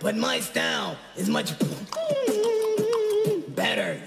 but my style is much better.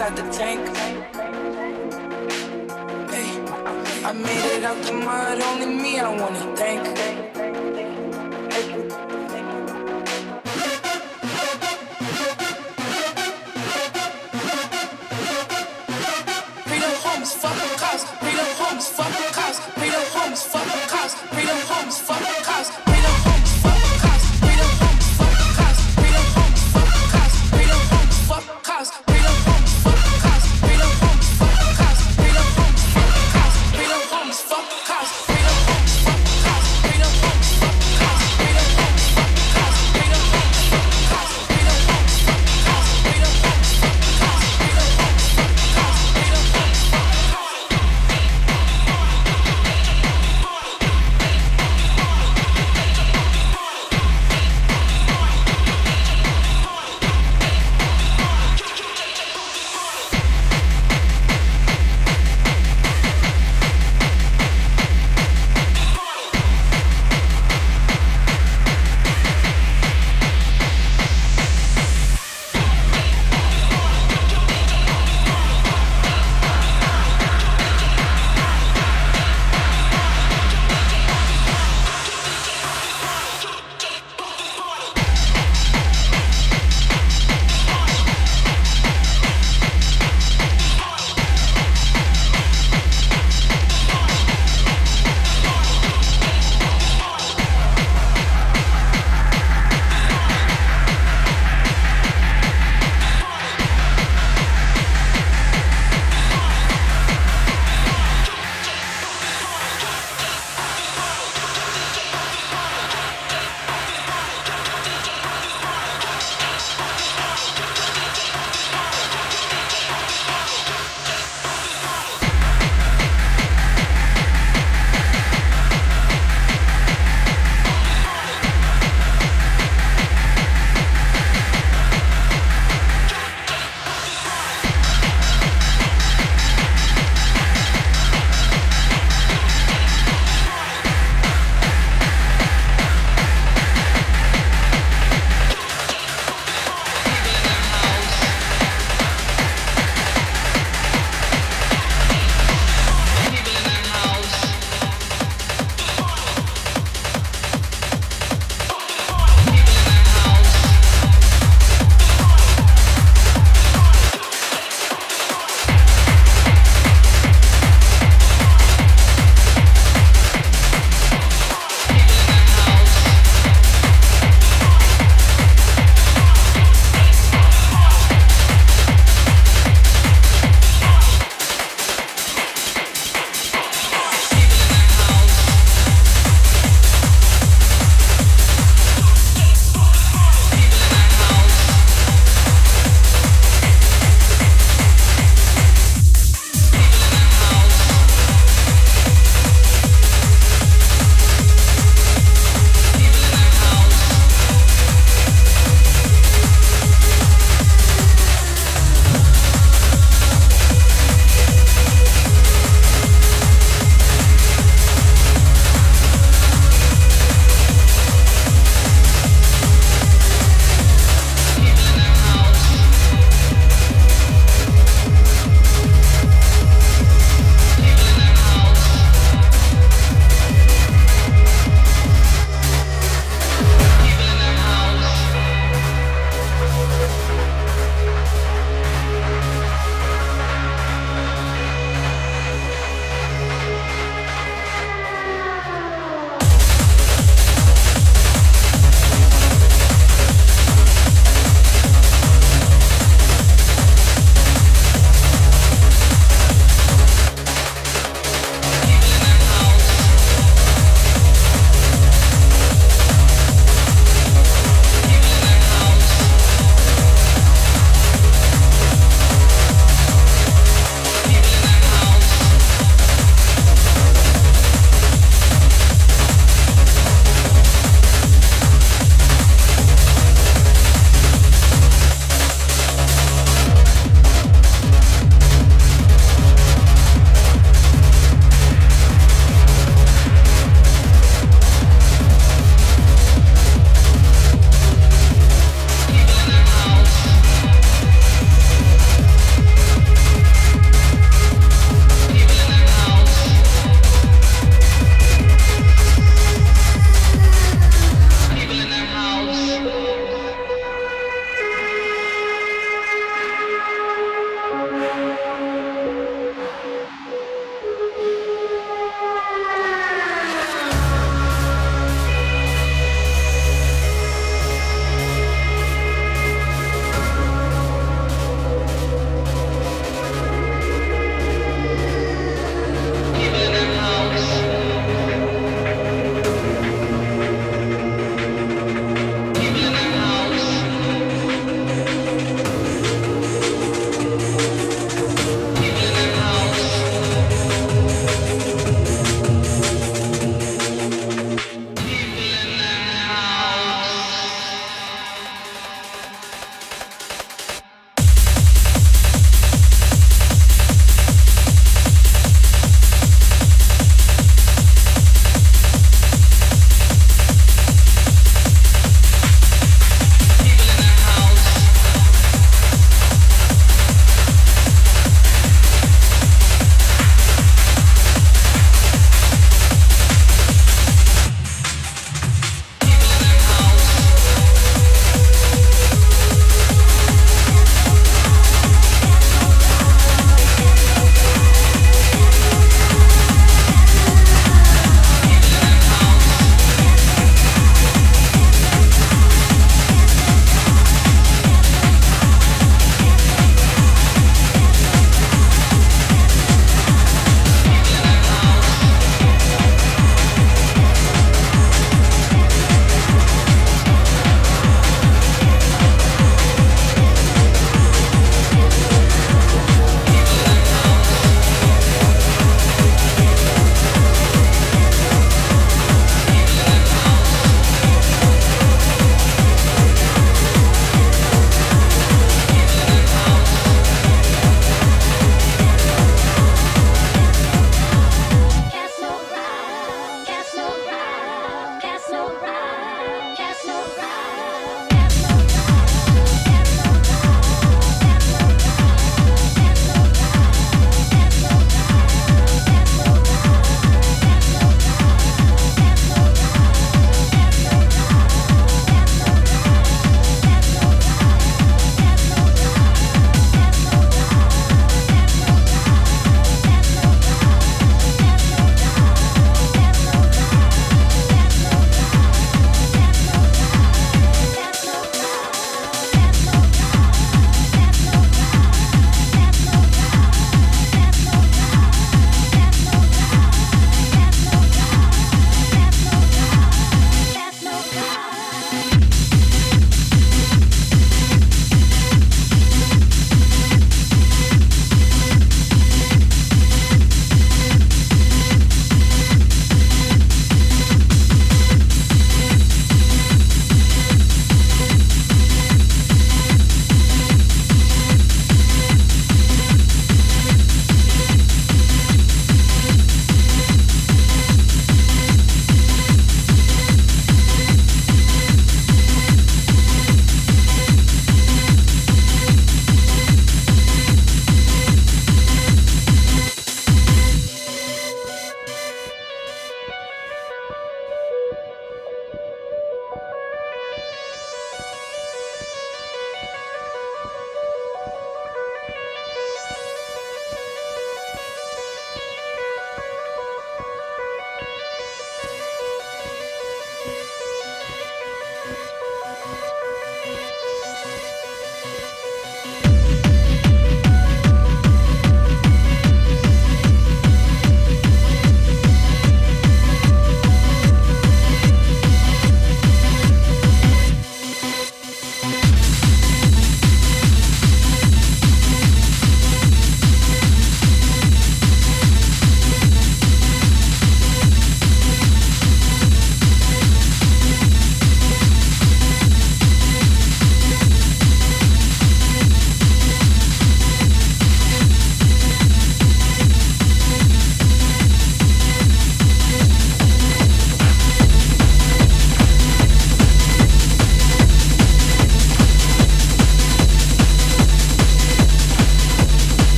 inside the tank. Hey, I made it out the mud, only me I wanna thank. Freedom homes, fuck the cops. Freedom homes, fuck the cops. Freedom homes, fuck cops.